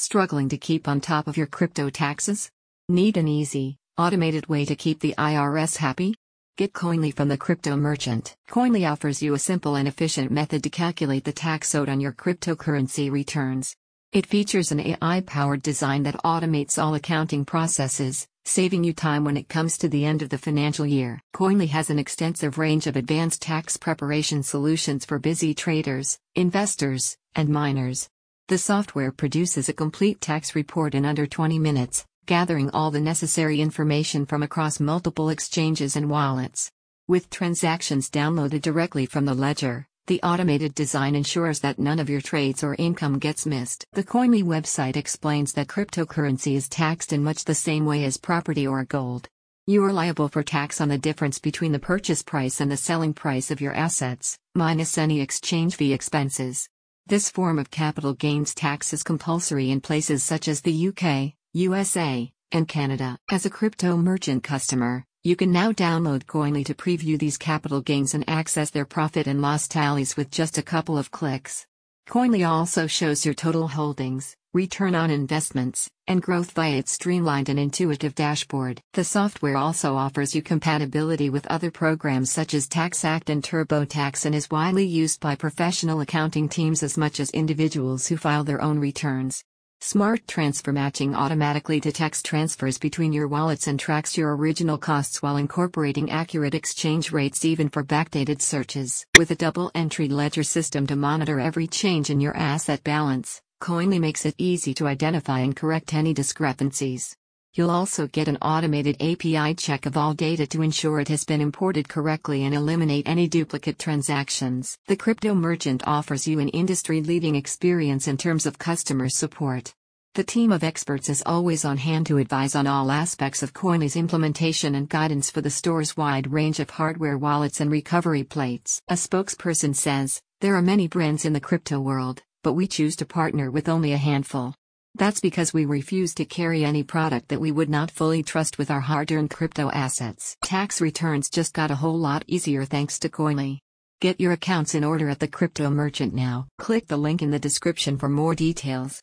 Struggling to keep on top of your crypto taxes? Need an easy, automated way to keep the IRS happy? Get Koinly from the crypto merchant. Koinly offers you a simple and efficient method to calculate the tax owed on your cryptocurrency returns. It features an AI powered design that automates all accounting processes, saving you time when it comes to the end of the financial year. Koinly has an extensive range of advanced tax preparation solutions for busy traders, investors, and miners. The software produces a complete tax report in under 20 minutes, gathering all the necessary information from across multiple exchanges and wallets. With transactions downloaded directly from the ledger, the automated design ensures that none of your trades or income gets missed. The Koinly website explains that cryptocurrency is taxed in much the same way as property or gold. You are liable for tax on the difference between the purchase price and the selling price of your assets, minus any exchange fee expenses. This form of capital gains tax is compulsory in places such as the UK, USA, and Canada. As a crypto merchant customer, you can now download Koinly to preview these capital gains and access their profit and loss tallies with just a couple of clicks. Koinly also shows your total holdings, return on investments, and growth via its streamlined and intuitive dashboard. The software also offers you compatibility with other programs such as TaxAct and TurboTax and is widely used by professional accounting teams as much as individuals who file their own returns. Smart Transfer Matching automatically detects transfers between your wallets and tracks your original costs while incorporating accurate exchange rates even for backdated searches. With a double entry ledger system to monitor every change in your asset balance, Koinly makes it easy to identify and correct any discrepancies. You'll also get an automated API check of all data to ensure it has been imported correctly and eliminate any duplicate transactions. The crypto merchant offers you an industry leading experience in terms of customer support. The team of experts is always on hand to advise on all aspects of Koinly's implementation and guidance for the store's wide range of hardware wallets and recovery plates. A spokesperson says, There are many brands in the crypto world but we choose to partner with only a handful. That's because we refuse to carry any product that we would not fully trust with our hard earned crypto assets. Tax returns just got a whole lot easier thanks to Koinly. Get your accounts in order at the crypto merchant now. Click the link in the description for more details.